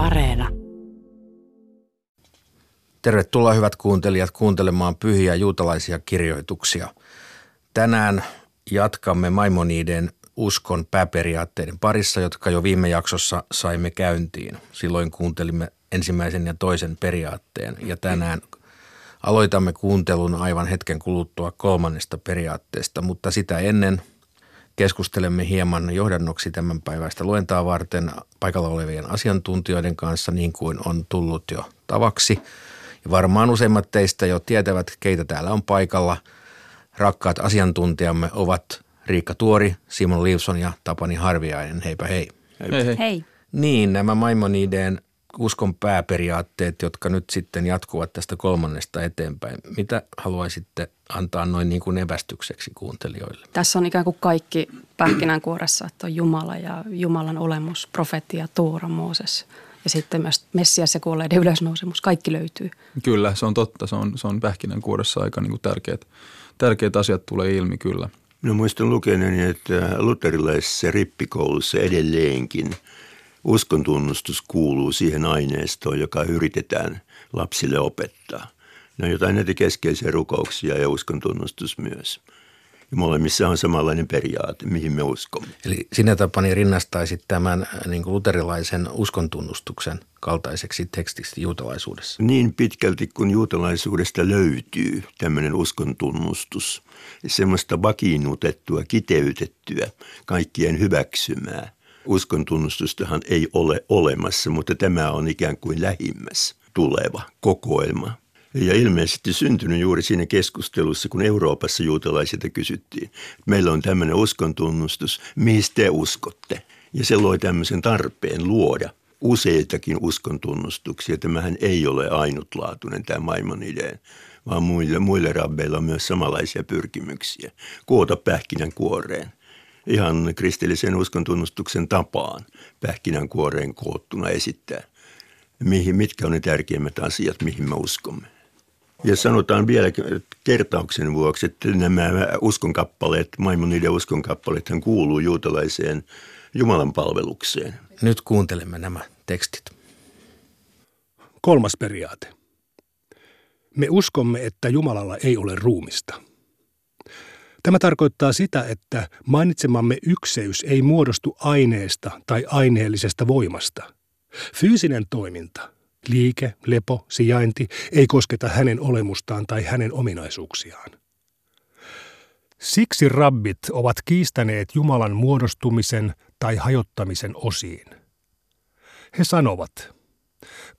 Areena. Tervetuloa hyvät kuuntelijat kuuntelemaan pyhiä juutalaisia kirjoituksia. Tänään jatkamme Maimoniden uskon pääperiaatteiden parissa, jotka jo viime jaksossa saimme käyntiin. Silloin kuuntelimme ensimmäisen ja toisen periaatteen ja tänään aloitamme kuuntelun aivan hetken kuluttua kolmannesta periaatteesta, mutta sitä ennen keskustelemme hieman johdannoksi tämän päivästä luentaa varten paikalla olevien asiantuntijoiden kanssa niin kuin on tullut jo tavaksi. Ja varmaan useimmat teistä jo tietävät, keitä täällä on paikalla. Rakkaat asiantuntijamme ovat Riikka Tuori, Simon Livson ja Tapani Harviainen. Heipä hei. Hei, hei. Hei. Niin, nämä Maimonideen uskon pääperiaatteet, jotka nyt sitten jatkuvat tästä kolmannesta eteenpäin. Mitä haluaisitte antaa noin niin kuin evästykseksi kuuntelijoille? Tässä on ikään kuin kaikki pähkinänkuoressa, että on Jumala ja Jumalan olemus, profetia, Tuura, Mooses ja sitten myös Messias ja kuolleiden ylösnousemus. Kaikki löytyy. Kyllä, se on totta. Se on, se on pähkinänkuoressa aika niin kuin tärkeät, tärkeät asiat tulee ilmi kyllä. Minä muistan lukeneeni, että luterilaisessa rippikoulussa edelleenkin uskontunnustus kuuluu siihen aineistoon, joka yritetään lapsille opettaa. Ne on jotain näitä keskeisiä rukouksia ja uskontunnustus myös. Ja molemmissa on samanlainen periaate, mihin me uskomme. Eli sinä Tapani rinnastaisit tämän äh, niin kuin luterilaisen uskontunnustuksen kaltaiseksi tekstiksi juutalaisuudessa. Niin pitkälti kun juutalaisuudesta löytyy tämmöinen uskontunnustus, semmoista vakiinnutettua, kiteytettyä, kaikkien hyväksymää. Uskontunnustustahan ei ole olemassa, mutta tämä on ikään kuin lähimmäs tuleva kokoelma. Ja ilmeisesti syntynyt juuri siinä keskustelussa, kun Euroopassa juutalaisilta kysyttiin. Meillä on tämmöinen uskontunnustus, mihin te uskotte? Ja se loi tämmöisen tarpeen luoda useitakin uskontunnustuksia. Tämähän ei ole ainutlaatuinen tämä Maimonideen, vaan muille, muille rabbeilla on myös samanlaisia pyrkimyksiä. Koota pähkinän kuoreen ihan kristillisen uskontunnustuksen tapaan pähkinänkuoreen koottuna esittää, mihin, mitkä on ne tärkeimmät asiat, mihin me uskomme. Ja sanotaan vielä kertauksen vuoksi, että nämä uskonkappaleet, Maimoniden uskonkappaleethan kuuluu juutalaiseen Jumalan palvelukseen. Nyt kuuntelemme nämä tekstit. Kolmas periaate. Me uskomme, että Jumalalla ei ole ruumista. Tämä tarkoittaa sitä, että mainitsemamme ykseys ei muodostu aineesta tai aineellisesta voimasta. Fyysinen toiminta, liike, lepo, sijainti ei kosketa hänen olemustaan tai hänen ominaisuuksiaan. Siksi rabbit ovat kiistäneet Jumalan muodostumisen tai hajottamisen osiin. He sanovat,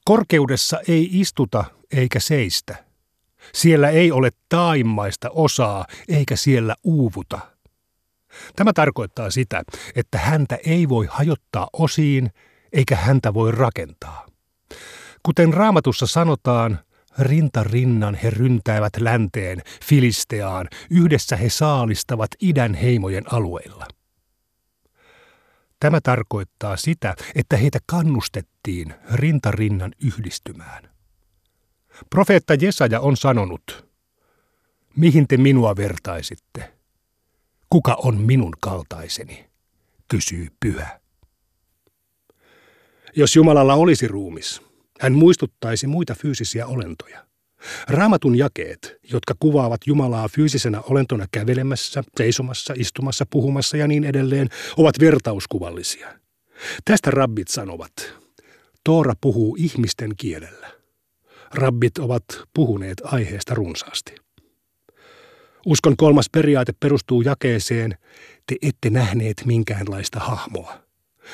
korkeudessa ei istuta eikä seistä – siellä ei ole taimmaista osaa, eikä siellä uuvuta. Tämä tarkoittaa sitä, että häntä ei voi hajottaa osiin, eikä häntä voi rakentaa. Kuten raamatussa sanotaan, rinta rinnan he ryntäävät länteen, Filisteaan, yhdessä he saalistavat idän heimojen alueilla. Tämä tarkoittaa sitä, että heitä kannustettiin rintarinnan yhdistymään. Profeetta Jesaja on sanonut, mihin te minua vertaisitte? Kuka on minun kaltaiseni? kysyy pyhä. Jos Jumalalla olisi ruumis, hän muistuttaisi muita fyysisiä olentoja. Raamatun jakeet, jotka kuvaavat Jumalaa fyysisenä olentona kävelemässä, seisomassa, istumassa, puhumassa ja niin edelleen, ovat vertauskuvallisia. Tästä rabbit sanovat, Toora puhuu ihmisten kielellä rabbit ovat puhuneet aiheesta runsaasti. Uskon kolmas periaate perustuu jakeeseen, te ette nähneet minkäänlaista hahmoa.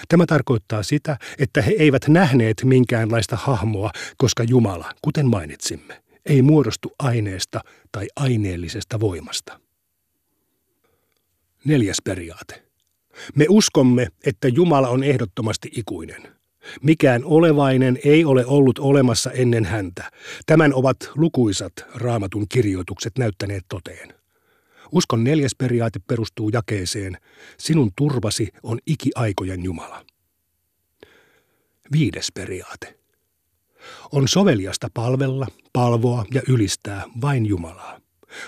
Tämä tarkoittaa sitä, että he eivät nähneet minkäänlaista hahmoa, koska Jumala, kuten mainitsimme, ei muodostu aineesta tai aineellisesta voimasta. Neljäs periaate. Me uskomme, että Jumala on ehdottomasti ikuinen. Mikään olevainen ei ole ollut olemassa ennen häntä. Tämän ovat lukuisat raamatun kirjoitukset näyttäneet toteen. Uskon neljäs periaate perustuu jakeeseen, sinun turvasi on ikiaikojen Jumala. Viides periaate. On soveliasta palvella, palvoa ja ylistää vain Jumalaa.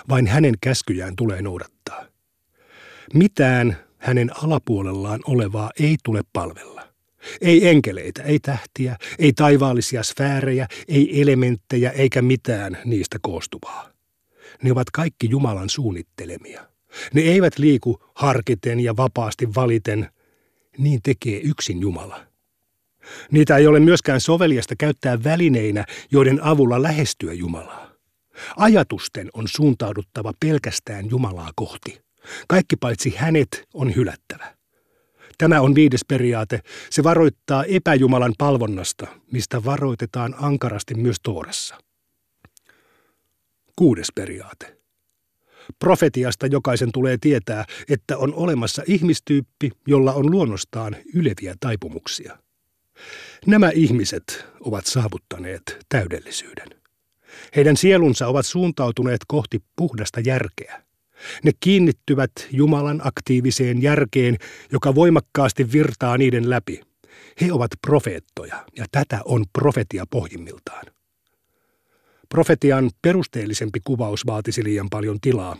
Vain hänen käskyjään tulee noudattaa. Mitään hänen alapuolellaan olevaa ei tule palvella. Ei enkeleitä, ei tähtiä, ei taivaallisia sfäärejä, ei elementtejä eikä mitään niistä koostuvaa. Ne ovat kaikki Jumalan suunnittelemia. Ne eivät liiku harkiten ja vapaasti valiten. Niin tekee yksin Jumala. Niitä ei ole myöskään soveliasta käyttää välineinä, joiden avulla lähestyä Jumalaa. Ajatusten on suuntauduttava pelkästään Jumalaa kohti. Kaikki paitsi hänet on hylättävä. Tämä on viides periaate. Se varoittaa epäjumalan palvonnasta, mistä varoitetaan ankarasti myös Toorassa. Kuudes periaate. Profetiasta jokaisen tulee tietää, että on olemassa ihmistyyppi, jolla on luonnostaan yleviä taipumuksia. Nämä ihmiset ovat saavuttaneet täydellisyyden. Heidän sielunsa ovat suuntautuneet kohti puhdasta järkeä. Ne kiinnittyvät Jumalan aktiiviseen järkeen, joka voimakkaasti virtaa niiden läpi. He ovat profeettoja, ja tätä on profetia pohjimmiltaan. Profetian perusteellisempi kuvaus vaatisi liian paljon tilaa.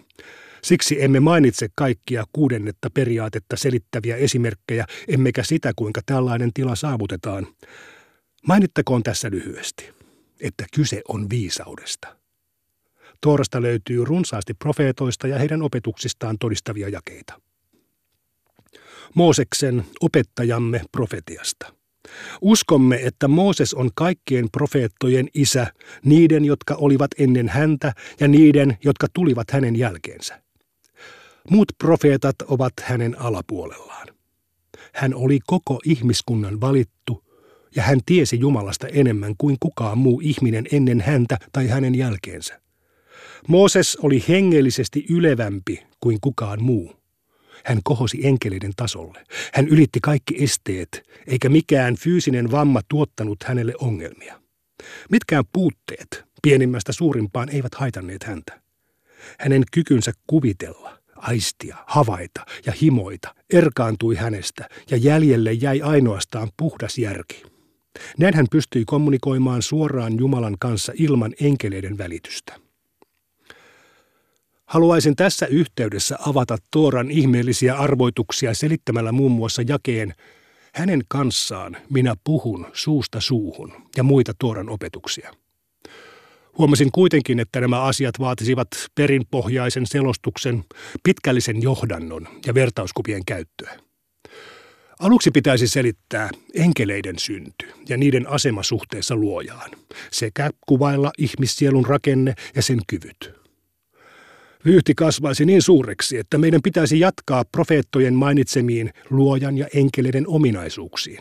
Siksi emme mainitse kaikkia kuudennetta periaatetta selittäviä esimerkkejä, emmekä sitä, kuinka tällainen tila saavutetaan. Mainittakoon tässä lyhyesti, että kyse on viisaudesta. Toorasta löytyy runsaasti profeetoista ja heidän opetuksistaan todistavia jakeita. Mooseksen opettajamme profetiasta. Uskomme, että Mooses on kaikkien profeettojen isä, niiden, jotka olivat ennen häntä ja niiden, jotka tulivat hänen jälkeensä. Muut profeetat ovat hänen alapuolellaan. Hän oli koko ihmiskunnan valittu ja hän tiesi Jumalasta enemmän kuin kukaan muu ihminen ennen häntä tai hänen jälkeensä. Mooses oli hengellisesti ylevämpi kuin kukaan muu. Hän kohosi enkeleiden tasolle. Hän ylitti kaikki esteet, eikä mikään fyysinen vamma tuottanut hänelle ongelmia. Mitkään puutteet, pienimmästä suurimpaan, eivät haitanneet häntä. Hänen kykynsä kuvitella, aistia, havaita ja himoita erkaantui hänestä ja jäljelle jäi ainoastaan puhdas järki. Näin hän pystyi kommunikoimaan suoraan Jumalan kanssa ilman enkeleiden välitystä. Haluaisin tässä yhteydessä avata Tooran ihmeellisiä arvoituksia selittämällä muun muassa jakeen hänen kanssaan minä puhun suusta suuhun ja muita Tooran opetuksia. Huomasin kuitenkin, että nämä asiat vaatisivat perinpohjaisen selostuksen, pitkällisen johdannon ja vertauskuvien käyttöä. Aluksi pitäisi selittää enkeleiden synty ja niiden asema suhteessa luojaan, sekä kuvailla ihmissielun rakenne ja sen kyvyt. Vyyhti kasvaisi niin suureksi, että meidän pitäisi jatkaa profeettojen mainitsemiin luojan ja enkeleiden ominaisuuksiin.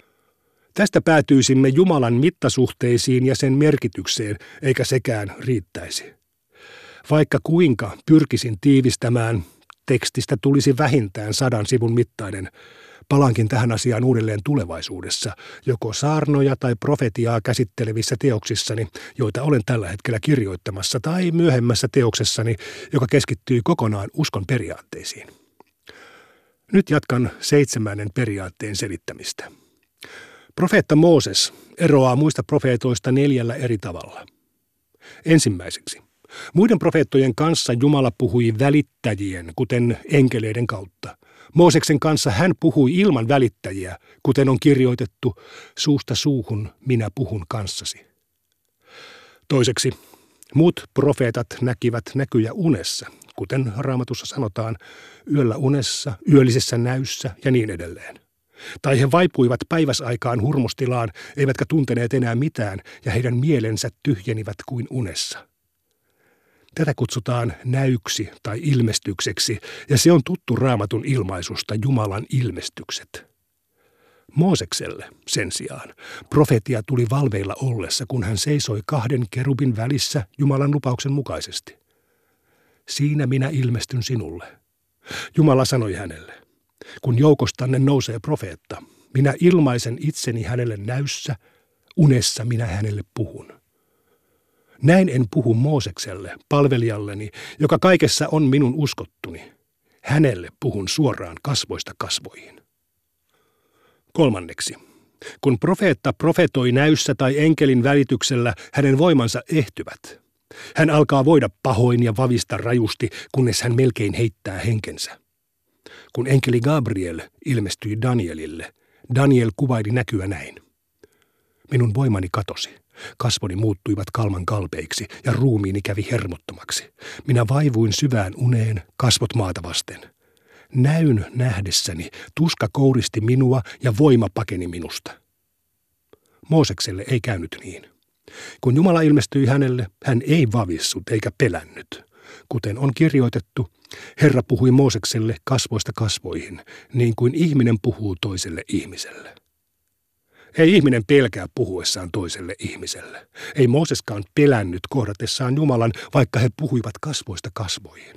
Tästä päätyisimme Jumalan mittasuhteisiin ja sen merkitykseen, eikä sekään riittäisi. Vaikka kuinka pyrkisin tiivistämään, tekstistä tulisi vähintään sadan sivun mittainen, Palankin tähän asiaan uudelleen tulevaisuudessa, joko saarnoja tai profetiaa käsittelevissä teoksissani, joita olen tällä hetkellä kirjoittamassa, tai myöhemmässä teoksessani, joka keskittyy kokonaan uskon periaatteisiin. Nyt jatkan seitsemännen periaatteen selittämistä. Profeetta Mooses eroaa muista profeetoista neljällä eri tavalla. Ensimmäiseksi. Muiden profeettojen kanssa Jumala puhui välittäjien, kuten enkeleiden kautta. Mooseksen kanssa hän puhui ilman välittäjiä, kuten on kirjoitettu, suusta suuhun minä puhun kanssasi. Toiseksi, muut profeetat näkivät näkyjä unessa, kuten raamatussa sanotaan, yöllä unessa, yöllisessä näyssä ja niin edelleen. Tai he vaipuivat päiväsaikaan hurmustilaan, eivätkä tunteneet enää mitään, ja heidän mielensä tyhjenivät kuin unessa. Tätä kutsutaan näyksi tai ilmestykseksi, ja se on tuttu raamatun ilmaisusta Jumalan ilmestykset. Moosekselle sen sijaan profetia tuli valveilla ollessa, kun hän seisoi kahden kerubin välissä Jumalan lupauksen mukaisesti. Siinä minä ilmestyn sinulle. Jumala sanoi hänelle, kun joukostanne nousee profeetta, minä ilmaisen itseni hänelle näyssä, unessa minä hänelle puhun. Näin en puhu Moosekselle, palvelijalleni, joka kaikessa on minun uskottuni. Hänelle puhun suoraan kasvoista kasvoihin. Kolmanneksi. Kun profeetta profetoi näyssä tai enkelin välityksellä, hänen voimansa ehtyvät. Hän alkaa voida pahoin ja vavista rajusti, kunnes hän melkein heittää henkensä. Kun enkeli Gabriel ilmestyi Danielille, Daniel kuvaili näkyä näin. Minun voimani katosi. Kasvoni muuttuivat kalman kalpeiksi ja ruumiini kävi hermottomaksi. Minä vaivuin syvään uneen, kasvot maata vasten. Näyn nähdessäni tuska kouristi minua ja voima pakeni minusta. Moosekselle ei käynyt niin. Kun Jumala ilmestyi hänelle, hän ei vavissut eikä pelännyt. Kuten on kirjoitettu, Herra puhui Moosekselle kasvoista kasvoihin, niin kuin ihminen puhuu toiselle ihmiselle. Ei ihminen pelkää puhuessaan toiselle ihmiselle. Ei Mooseskaan pelännyt kohdatessaan Jumalan, vaikka he puhuivat kasvoista kasvoihin.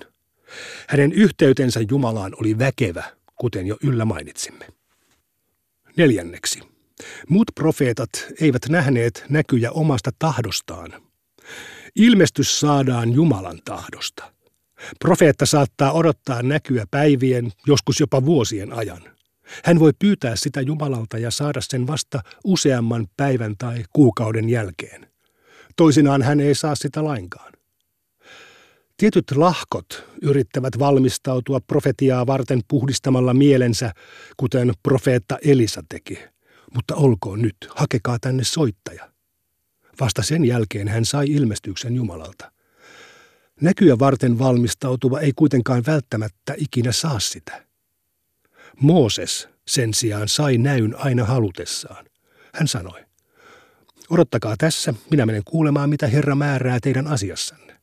Hänen yhteytensä Jumalaan oli väkevä, kuten jo yllä mainitsimme. Neljänneksi. Muut profeetat eivät nähneet näkyjä omasta tahdostaan. Ilmestys saadaan Jumalan tahdosta. Profeetta saattaa odottaa näkyä päivien, joskus jopa vuosien ajan. Hän voi pyytää sitä Jumalalta ja saada sen vasta useamman päivän tai kuukauden jälkeen. Toisinaan hän ei saa sitä lainkaan. Tietyt lahkot yrittävät valmistautua profetiaa varten puhdistamalla mielensä, kuten profeetta Elisa teki. Mutta olkoon nyt, hakekaa tänne soittaja. Vasta sen jälkeen hän sai ilmestyksen Jumalalta. Näkyä varten valmistautuva ei kuitenkaan välttämättä ikinä saa sitä. Mooses sen sijaan sai näyn aina halutessaan. Hän sanoi, odottakaa tässä, minä menen kuulemaan, mitä Herra määrää teidän asiassanne.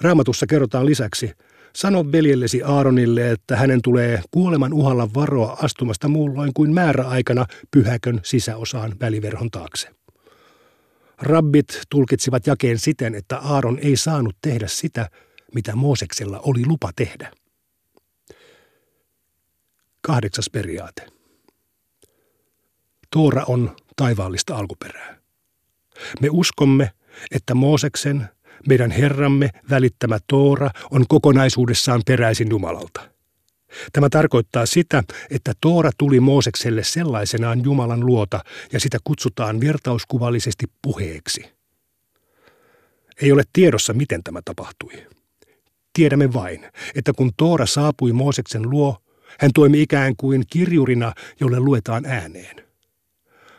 Raamatussa kerrotaan lisäksi, sano veljellesi Aaronille, että hänen tulee kuoleman uhalla varoa astumasta muulloin kuin määräaikana pyhäkön sisäosaan väliverhon taakse. Rabbit tulkitsivat jakeen siten, että Aaron ei saanut tehdä sitä, mitä Mooseksella oli lupa tehdä. Kahdeksas periaate. Toora on taivaallista alkuperää. Me uskomme, että Mooseksen, meidän Herramme välittämä Toora on kokonaisuudessaan peräisin Jumalalta. Tämä tarkoittaa sitä, että Toora tuli Moosekselle sellaisenaan Jumalan luota ja sitä kutsutaan vertauskuvallisesti puheeksi. Ei ole tiedossa, miten tämä tapahtui. Tiedämme vain, että kun Toora saapui Mooseksen luo, hän toimi ikään kuin kirjurina, jolle luetaan ääneen.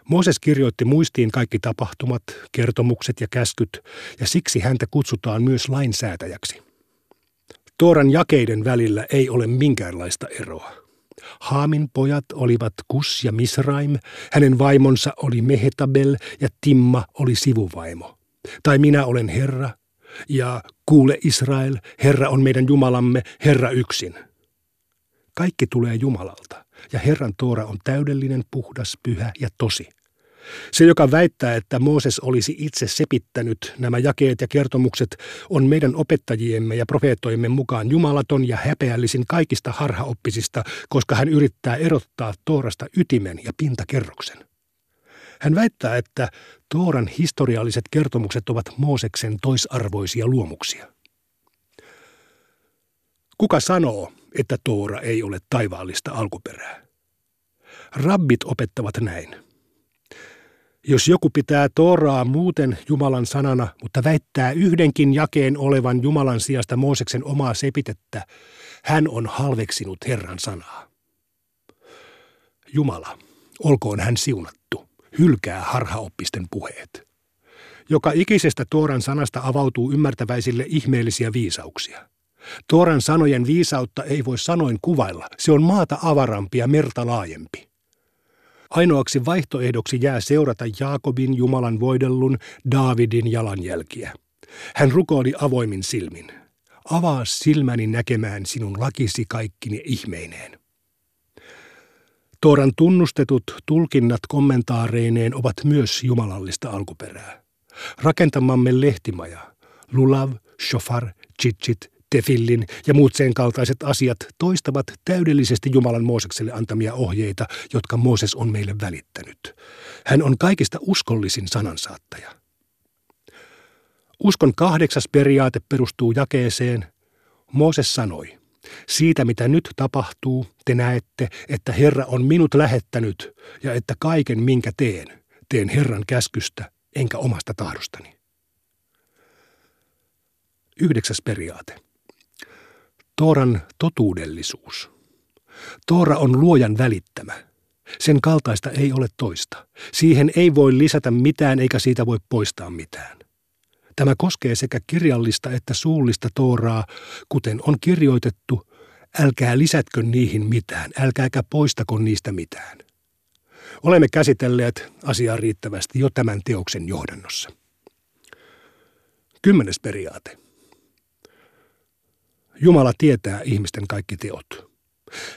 Mooses kirjoitti muistiin kaikki tapahtumat, kertomukset ja käskyt, ja siksi häntä kutsutaan myös lainsäätäjäksi. Tooran jakeiden välillä ei ole minkäänlaista eroa. Haamin pojat olivat Kus ja Misraim, hänen vaimonsa oli Mehetabel ja Timma oli sivuvaimo. Tai minä olen Herra, ja kuule Israel, Herra on meidän Jumalamme, Herra yksin. Kaikki tulee Jumalalta, ja Herran Toora on täydellinen, puhdas, pyhä ja tosi. Se, joka väittää, että Mooses olisi itse sepittänyt nämä jakeet ja kertomukset, on meidän opettajiemme ja profeettoimme mukaan jumalaton ja häpeällisin kaikista harhaoppisista, koska hän yrittää erottaa Toorasta ytimen ja pintakerroksen. Hän väittää, että Tooran historialliset kertomukset ovat Mooseksen toisarvoisia luomuksia. Kuka sanoo, että Toora ei ole taivaallista alkuperää? Rabbit opettavat näin – jos joku pitää Tooraa muuten Jumalan sanana, mutta väittää yhdenkin jakeen olevan Jumalan sijasta Mooseksen omaa sepitettä, hän on halveksinut Herran sanaa. Jumala, olkoon hän siunattu, hylkää harhaoppisten puheet. Joka ikisestä Tooran sanasta avautuu ymmärtäväisille ihmeellisiä viisauksia. Tooran sanojen viisautta ei voi sanoin kuvailla, se on maata avarampi ja merta laajempi. Ainoaksi vaihtoehdoksi jää seurata Jaakobin Jumalan voidellun Daavidin jalanjälkiä. Hän rukoili avoimin silmin. Avaa silmäni näkemään sinun lakisi kaikkine ihmeineen. Tooran tunnustetut tulkinnat kommentaareineen ovat myös jumalallista alkuperää. Rakentamamme lehtimaja, lulav, shofar, chichit, tefillin ja muut sen kaltaiset asiat toistavat täydellisesti Jumalan Moosekselle antamia ohjeita, jotka Mooses on meille välittänyt. Hän on kaikista uskollisin sanansaattaja. Uskon kahdeksas periaate perustuu jakeeseen. Mooses sanoi, siitä mitä nyt tapahtuu, te näette, että Herra on minut lähettänyt ja että kaiken minkä teen, teen Herran käskystä enkä omasta tahdostani. Yhdeksäs periaate. Tooran totuudellisuus. Toora on luojan välittämä. Sen kaltaista ei ole toista. Siihen ei voi lisätä mitään eikä siitä voi poistaa mitään. Tämä koskee sekä kirjallista että suullista tooraa, kuten on kirjoitettu, älkää lisätkö niihin mitään, älkääkä poistako niistä mitään. Olemme käsitelleet asiaa riittävästi jo tämän teoksen johdannossa. Kymmenes periaate. Jumala tietää ihmisten kaikki teot.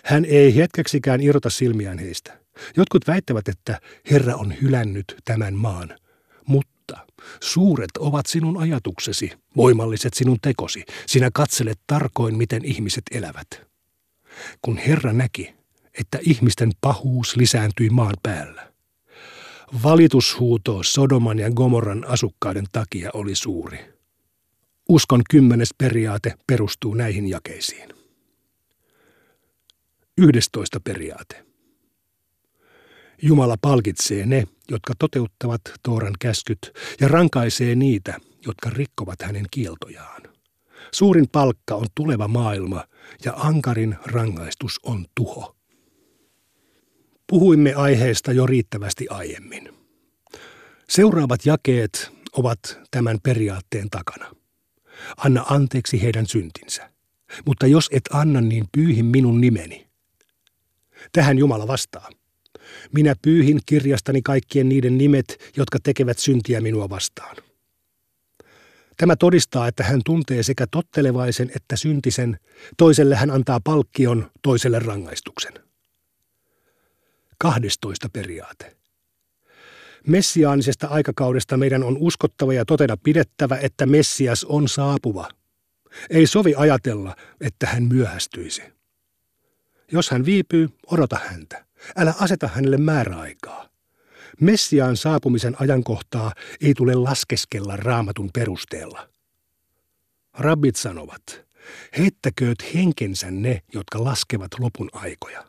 Hän ei hetkeksikään irrota silmiään heistä. Jotkut väittävät, että Herra on hylännyt tämän maan, mutta suuret ovat sinun ajatuksesi, voimalliset sinun tekosi. Sinä katselet tarkoin, miten ihmiset elävät. Kun Herra näki, että ihmisten pahuus lisääntyi maan päällä. Valitushuuto Sodoman ja Gomorran asukkaiden takia oli suuri. Uskon kymmenes periaate perustuu näihin jakeisiin. Yhdestoista periaate. Jumala palkitsee ne, jotka toteuttavat Tooran käskyt, ja rankaisee niitä, jotka rikkovat hänen kieltojaan. Suurin palkka on tuleva maailma, ja ankarin rangaistus on tuho. Puhuimme aiheesta jo riittävästi aiemmin. Seuraavat jakeet ovat tämän periaatteen takana. Anna anteeksi heidän syntinsä. Mutta jos et anna, niin pyyhin minun nimeni. Tähän Jumala vastaa. Minä pyyhin kirjastani kaikkien niiden nimet, jotka tekevät syntiä minua vastaan. Tämä todistaa, että hän tuntee sekä tottelevaisen että syntisen, toiselle hän antaa palkkion, toiselle rangaistuksen. 12 periaate. Messiaanisesta aikakaudesta meidän on uskottava ja totena pidettävä, että Messias on saapuva. Ei sovi ajatella, että hän myöhästyisi. Jos hän viipyy, odota häntä. Älä aseta hänelle määräaikaa. Messiaan saapumisen ajankohtaa ei tule laskeskella raamatun perusteella. Rabbit sanovat, heittäkööt henkensä ne, jotka laskevat lopun aikoja.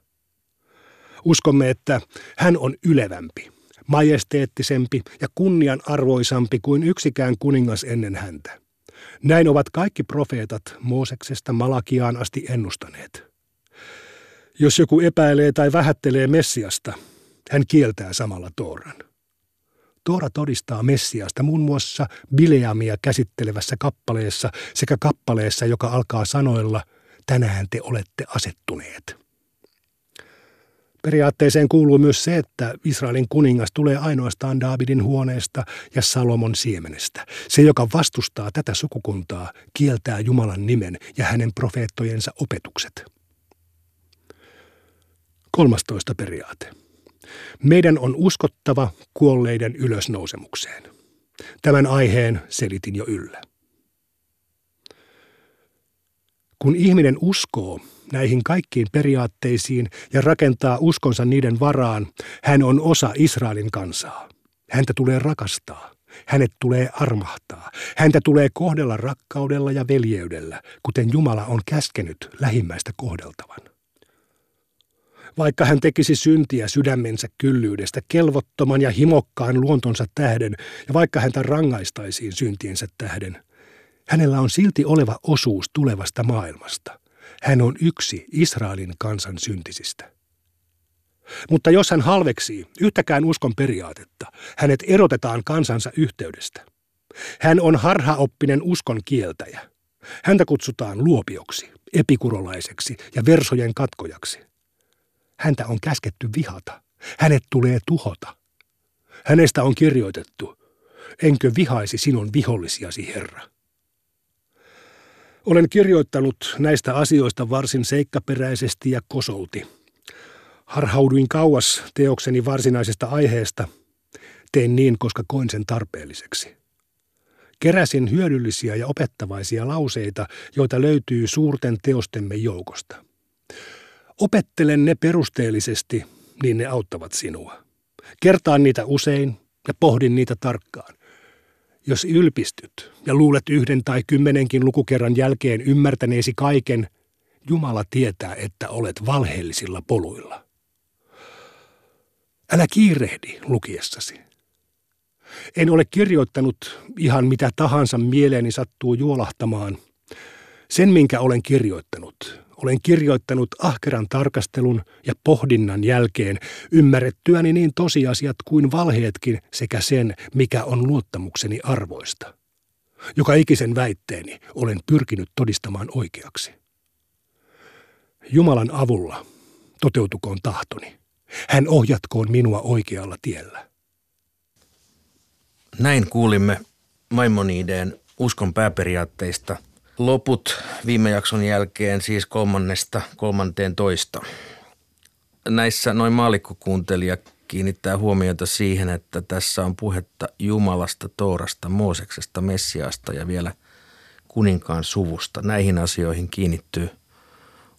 Uskomme, että hän on ylevämpi, majesteettisempi ja kunnianarvoisampi kuin yksikään kuningas ennen häntä. Näin ovat kaikki profeetat Mooseksesta Malakiaan asti ennustaneet. Jos joku epäilee tai vähättelee Messiasta, hän kieltää samalla Tooran. Toora todistaa Messiasta muun muassa Bileamia käsittelevässä kappaleessa sekä kappaleessa, joka alkaa sanoilla, tänään te olette asettuneet. Periaatteeseen kuuluu myös se, että Israelin kuningas tulee ainoastaan Daavidin huoneesta ja Salomon siemenestä. Se, joka vastustaa tätä sukukuntaa, kieltää Jumalan nimen ja hänen profeettojensa opetukset. 13. periaate. Meidän on uskottava kuolleiden ylösnousemukseen. Tämän aiheen selitin jo yllä. Kun ihminen uskoo näihin kaikkiin periaatteisiin ja rakentaa uskonsa niiden varaan, hän on osa Israelin kansaa. Häntä tulee rakastaa. Hänet tulee armahtaa. Häntä tulee kohdella rakkaudella ja veljeydellä, kuten Jumala on käskenyt lähimmäistä kohdeltavan. Vaikka hän tekisi syntiä sydämensä kyllyydestä kelvottoman ja himokkaan luontonsa tähden, ja vaikka häntä rangaistaisiin syntiensä tähden, hänellä on silti oleva osuus tulevasta maailmasta. Hän on yksi Israelin kansan syntisistä. Mutta jos hän halveksii yhtäkään uskon periaatetta, hänet erotetaan kansansa yhteydestä. Hän on harhaoppinen uskon kieltäjä. Häntä kutsutaan luopioksi, epikurolaiseksi ja versojen katkojaksi. Häntä on käsketty vihata. Hänet tulee tuhota. Hänestä on kirjoitettu, enkö vihaisi sinun vihollisiasi, Herra. Olen kirjoittanut näistä asioista varsin seikkaperäisesti ja kosolti. Harhauduin kauas teokseni varsinaisesta aiheesta. Tein niin, koska koin sen tarpeelliseksi. Keräsin hyödyllisiä ja opettavaisia lauseita, joita löytyy suurten teostemme joukosta. Opettelen ne perusteellisesti, niin ne auttavat sinua. Kertaan niitä usein ja pohdin niitä tarkkaan. Jos ylpistyt ja luulet yhden tai kymmenenkin lukukerran jälkeen ymmärtäneesi kaiken, Jumala tietää, että olet valheellisilla poluilla. Älä kiirehdi lukiessasi. En ole kirjoittanut ihan mitä tahansa mieleeni sattuu juolahtamaan. Sen, minkä olen kirjoittanut, olen kirjoittanut ahkeran tarkastelun ja pohdinnan jälkeen ymmärrettyäni niin tosiasiat kuin valheetkin sekä sen, mikä on luottamukseni arvoista. Joka ikisen väitteeni olen pyrkinyt todistamaan oikeaksi. Jumalan avulla toteutukoon tahtoni. Hän ohjatkoon minua oikealla tiellä. Näin kuulimme Maimonideen uskon pääperiaatteista. Loput viime jakson jälkeen siis kolmannesta kolmanteen toista. Näissä noin maalikkokuuntelija kiinnittää huomiota siihen, että tässä on puhetta Jumalasta, Toorasta, Mooseksesta, Messiasta ja vielä kuninkaan suvusta. Näihin asioihin kiinnittyy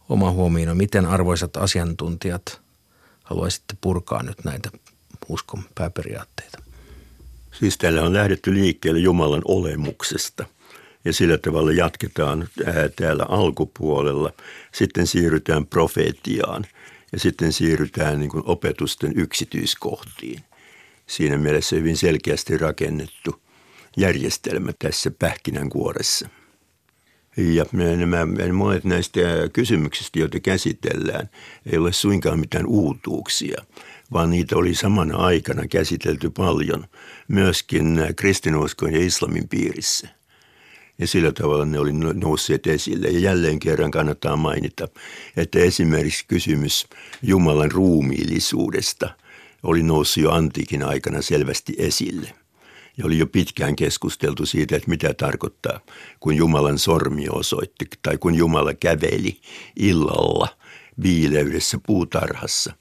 oma huomio. Miten arvoisat asiantuntijat haluaisitte purkaa nyt näitä uskon pääperiaatteita? Siis täällä on lähdetty liikkeelle Jumalan olemuksesta ja sillä tavalla jatketaan täällä alkupuolella. Sitten siirrytään profeetiaan ja sitten siirrytään niin kuin opetusten yksityiskohtiin. Siinä mielessä hyvin selkeästi rakennettu järjestelmä tässä pähkinänkuoressa. Ja nämä monet näistä kysymyksistä, joita käsitellään, ei ole suinkaan mitään uutuuksia, vaan niitä oli samana aikana käsitelty paljon myöskin kristinuskon ja islamin piirissä. Ja sillä tavalla ne oli nousseet esille. Ja jälleen kerran kannattaa mainita, että esimerkiksi kysymys Jumalan ruumiillisuudesta oli noussut jo antiikin aikana selvästi esille. Ja oli jo pitkään keskusteltu siitä, että mitä tarkoittaa, kun Jumalan sormi osoitti tai kun Jumala käveli illalla viileydessä puutarhassa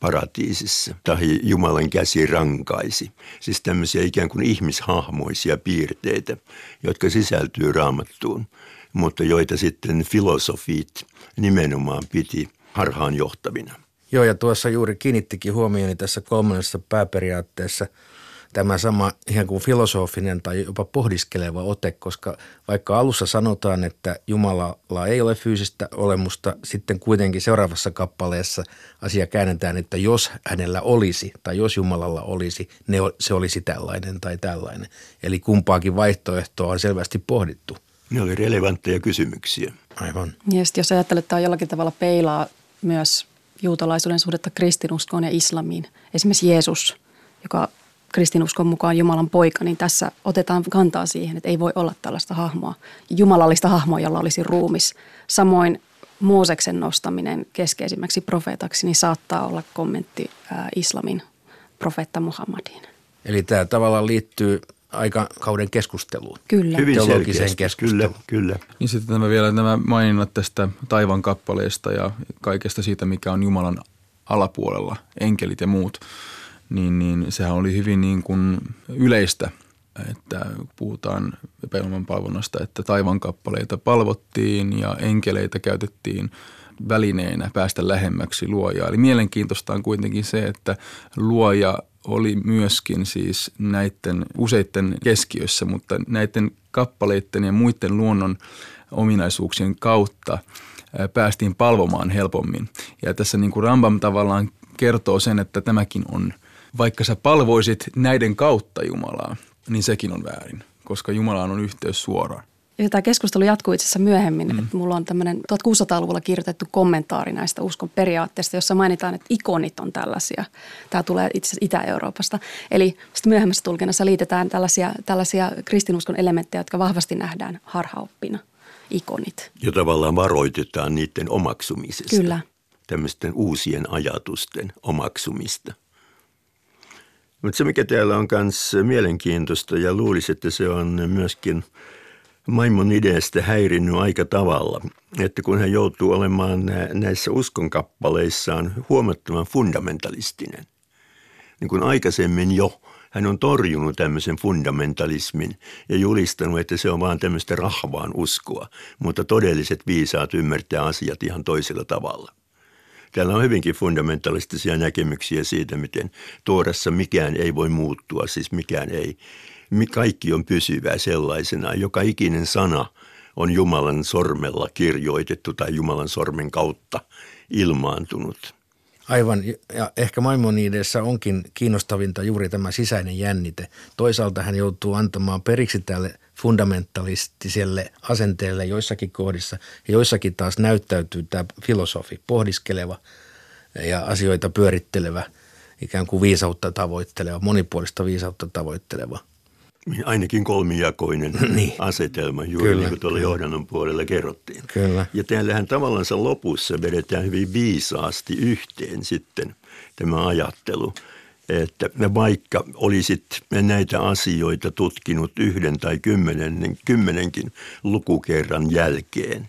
paratiisissa tai Jumalan käsi rankaisi. Siis tämmöisiä ikään kuin ihmishahmoisia piirteitä, jotka sisältyy raamattuun, mutta joita sitten filosofit nimenomaan piti harhaan johtavina. Joo, ja tuossa juuri kiinnittikin huomioni tässä kolmannessa pääperiaatteessa – tämä sama ihan kuin filosofinen tai jopa pohdiskeleva ote, koska vaikka alussa sanotaan, että Jumalalla ei ole fyysistä olemusta, sitten kuitenkin seuraavassa kappaleessa asia käännetään, että jos hänellä olisi tai jos Jumalalla olisi, ne, se olisi tällainen tai tällainen. Eli kumpaakin vaihtoehtoa on selvästi pohdittu. Ne oli relevantteja kysymyksiä. Aivan. Ja jos ajattelet, että tämä jollakin tavalla peilaa myös juutalaisuuden suhdetta kristinuskoon ja islamiin. Esimerkiksi Jeesus, joka kristinuskon mukaan Jumalan poika, niin tässä otetaan kantaa siihen, että ei voi olla tällaista hahmoa, jumalallista hahmoa, jolla olisi ruumis. Samoin Mooseksen nostaminen keskeisimmäksi profeetaksi, niin saattaa olla kommentti ää, islamin profeetta Muhammadiin. Eli tämä tavallaan liittyy aikakauden keskusteluun. Kyllä. Hyvin teologiseen keskusteluun. Kyllä, kyllä. Niin sitten tämä vielä nämä maininnat tästä taivan kappaleesta ja kaikesta siitä, mikä on Jumalan alapuolella, enkelit ja muut – niin, niin sehän oli hyvin niin kuin yleistä, että puhutaan epäilman palvonnasta, että taivan kappaleita palvottiin ja enkeleitä käytettiin välineenä päästä lähemmäksi luojaa. Eli mielenkiintoista on kuitenkin se, että luoja oli myöskin siis näiden useiden keskiössä, mutta näiden kappaleiden ja muiden luonnon ominaisuuksien kautta päästiin palvomaan helpommin. Ja tässä niin kuin Rambam tavallaan kertoo sen, että tämäkin on – vaikka sä palvoisit näiden kautta Jumalaa, niin sekin on väärin, koska Jumalaan on yhteys suoraan. Ja tämä keskustelu jatkuu itse asiassa myöhemmin. Mm. Että mulla on tämmöinen 1600-luvulla kirjoitettu kommentaari näistä uskon periaatteista, jossa mainitaan, että ikonit on tällaisia. Tämä tulee itse asiassa Itä-Euroopasta. Eli sitten myöhemmässä tulkinnassa liitetään tällaisia, tällaisia kristinuskon elementtejä, jotka vahvasti nähdään harhaoppina. Ikonit. Ja tavallaan varoitetaan niiden omaksumisesta. Kyllä. Tämmöisten uusien ajatusten omaksumista – mutta se, mikä täällä on myös mielenkiintoista ja luulisi, että se on myöskin Maimonidestä häirinnyt aika tavalla, että kun hän joutuu olemaan näissä uskonkappaleissaan huomattavan fundamentalistinen, niin kuin aikaisemmin jo hän on torjunut tämmöisen fundamentalismin ja julistanut, että se on vaan tämmöistä rahvaan uskoa, mutta todelliset viisaat ymmärtää asiat ihan toisella tavalla – Täällä on hyvinkin fundamentalistisia näkemyksiä siitä, miten tuorassa mikään ei voi muuttua, siis mikään ei. Kaikki on pysyvää sellaisena. Joka ikinen sana on Jumalan sormella kirjoitettu tai Jumalan sormen kautta ilmaantunut. Aivan, ja ehkä Maimoniidessa onkin kiinnostavinta juuri tämä sisäinen jännite. Toisaalta hän joutuu antamaan periksi tälle fundamentalistiselle asenteelle joissakin kohdissa, ja joissakin taas näyttäytyy tämä filosofi, pohdiskeleva ja asioita pyörittelevä, ikään kuin viisautta tavoitteleva, monipuolista viisautta tavoitteleva – ainakin kolmijakoinen niin. asetelma, juuri kyllä, niin kuin tuolla johdannon puolella kerrottiin. Kyllä. Ja täällähän tavallaan lopussa vedetään hyvin viisaasti yhteen sitten tämä ajattelu, että vaikka olisit näitä asioita tutkinut yhden tai kymmenen, kymmenenkin lukukerran jälkeen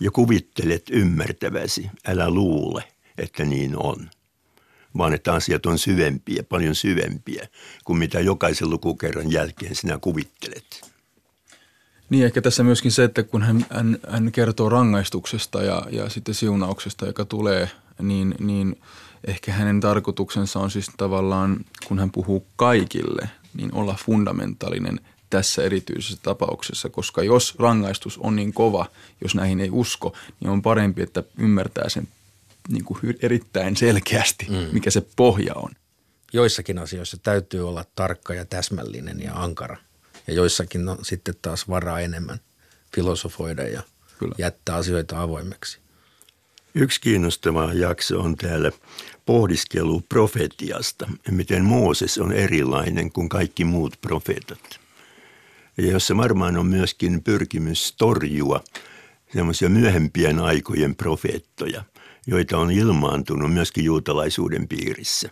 ja kuvittelet ymmärtäväsi, älä luule, että niin on vaan että asiat on syvempiä, paljon syvempiä kuin mitä jokaisen lukukerran jälkeen sinä kuvittelet. Niin, ehkä tässä myöskin se, että kun hän, hän, hän kertoo rangaistuksesta ja, ja sitten siunauksesta, joka tulee, niin, niin ehkä hänen tarkoituksensa on siis tavallaan, kun hän puhuu kaikille, niin olla fundamentaalinen tässä erityisessä tapauksessa, koska jos rangaistus on niin kova, jos näihin ei usko, niin on parempi, että ymmärtää sen niin kuin erittäin selkeästi, mm. mikä se pohja on. Joissakin asioissa täytyy olla tarkka ja täsmällinen ja ankara. Ja joissakin on sitten taas varaa enemmän filosofoida ja Kyllä. jättää asioita avoimeksi. Yksi kiinnostava jakso on täällä pohdiskelu profetiasta, miten Mooses on erilainen kuin kaikki muut profeetat. Ja jossa varmaan on myöskin pyrkimys torjua semmoisia myöhempien aikojen profeettoja – joita on ilmaantunut myöskin juutalaisuuden piirissä.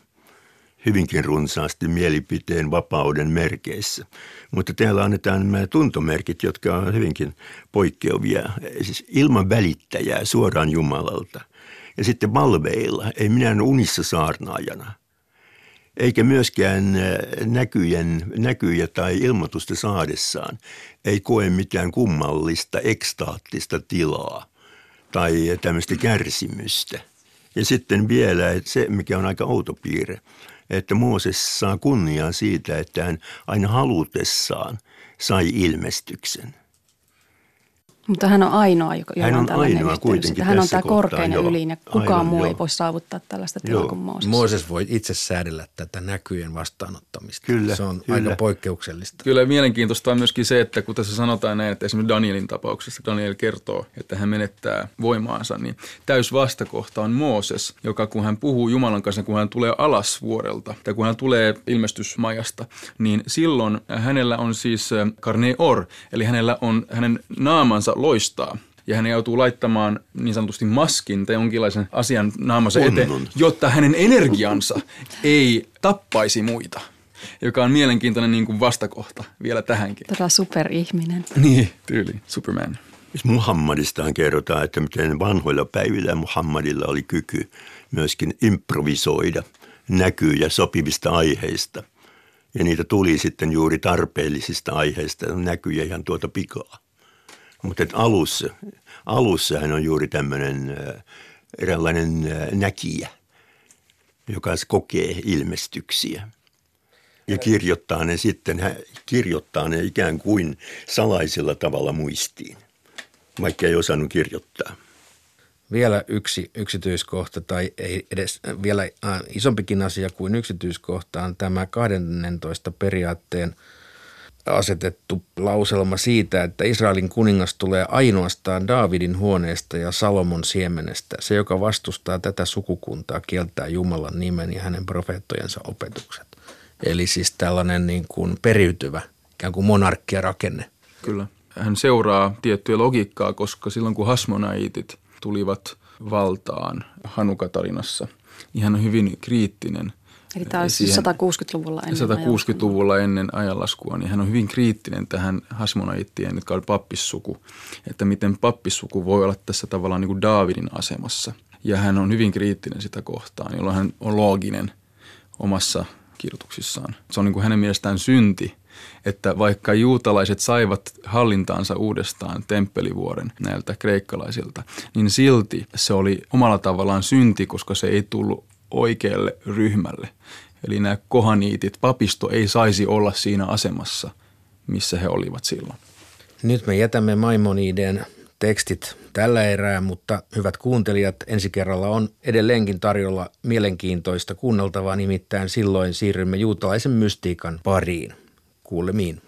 Hyvinkin runsaasti mielipiteen vapauden merkeissä. Mutta täällä annetaan nämä tuntomerkit, jotka on hyvinkin poikkeavia. Siis ilman välittäjää suoraan Jumalalta. Ja sitten valveilla, ei minä unissa saarnaajana – eikä myöskään näkyjen, näkyjä tai ilmoitusta saadessaan ei koe mitään kummallista, ekstaattista tilaa, tai tämmöistä kärsimystä. Ja sitten vielä se, mikä on aika outo piirre, että Mooses saa kunniaa siitä, että hän aina halutessaan sai ilmestyksen – mutta hän on ainoa, joka hän on, on ainoa kuitenkin Hän on tämä korkein ja ylin ja kukaan aivan, muu joo. ei voi saavuttaa tällaista tilaa kuin Mooses. Mooses voi itse säädellä tätä näkyjen vastaanottamista. Kyllä, se on kyllä. aika poikkeuksellista. Kyllä mielenkiintoista on myöskin se, että kun tässä sanotaan näin, että esimerkiksi Danielin tapauksessa Daniel kertoo, että hän menettää voimaansa, niin täys vastakohta on Mooses, joka kun hän puhuu Jumalan kanssa, kun hän tulee alas vuorelta tai kun hän tulee ilmestysmajasta, niin silloin hänellä on siis karne or, eli hänellä on hänen naamansa loistaa ja hän joutuu laittamaan niin sanotusti maskin tai jonkinlaisen asian naamansa eteen, jotta hänen energiansa ei tappaisi muita joka on mielenkiintoinen niin kuin vastakohta vielä tähänkin. Todella superihminen. Niin, tyyli, Superman. Muhammadistaan kerrotaan, että miten vanhoilla päivillä Muhammadilla oli kyky myöskin improvisoida näkyjä sopivista aiheista. Ja niitä tuli sitten juuri tarpeellisista aiheista näkyjä ihan tuota pikaa. Mutta alussa, alussa hän on juuri tämmöinen eräänlainen näkijä, joka kokee ilmestyksiä. Ja kirjoittaa ne sitten, hän kirjoittaa ne ikään kuin salaisella tavalla muistiin, vaikka ei osannut kirjoittaa. Vielä yksi yksityiskohta, tai ei edes vielä äh, isompikin asia kuin yksityiskohta, on tämä 12 periaatteen – asetettu lauselma siitä, että Israelin kuningas tulee ainoastaan Daavidin huoneesta ja Salomon siemenestä. Se, joka vastustaa tätä sukukuntaa, kieltää Jumalan nimen ja hänen profeettojensa opetukset. Eli siis tällainen niin kuin periytyvä ikään kuin monarkkiarakenne. Kyllä. Hän seuraa tiettyä logiikkaa, koska silloin kun hasmonaitit tulivat valtaan Hanukatarinassa, niin hän on hyvin kriittinen – Eli tämä siis 160-luvulla ennen 160-luvulla ennen ajanlaskua, niin hän on hyvin kriittinen tähän hasmonaittien, jotka oli pappissuku, että miten pappissuku voi olla tässä tavallaan niin kuin Daavidin asemassa. Ja hän on hyvin kriittinen sitä kohtaan, jolloin hän on looginen omassa kirjoituksissaan. Se on niin kuin hänen mielestään synti, että vaikka juutalaiset saivat hallintaansa uudestaan temppelivuoren näiltä kreikkalaisilta, niin silti se oli omalla tavallaan synti, koska se ei tullut oikealle ryhmälle. Eli nämä kohaniitit, papisto ei saisi olla siinä asemassa, missä he olivat silloin. Nyt me jätämme Maimonideen tekstit tällä erää, mutta hyvät kuuntelijat, ensi kerralla on edelleenkin tarjolla mielenkiintoista kuunneltavaa, nimittäin silloin siirrymme juutalaisen mystiikan pariin. Kuulemiin.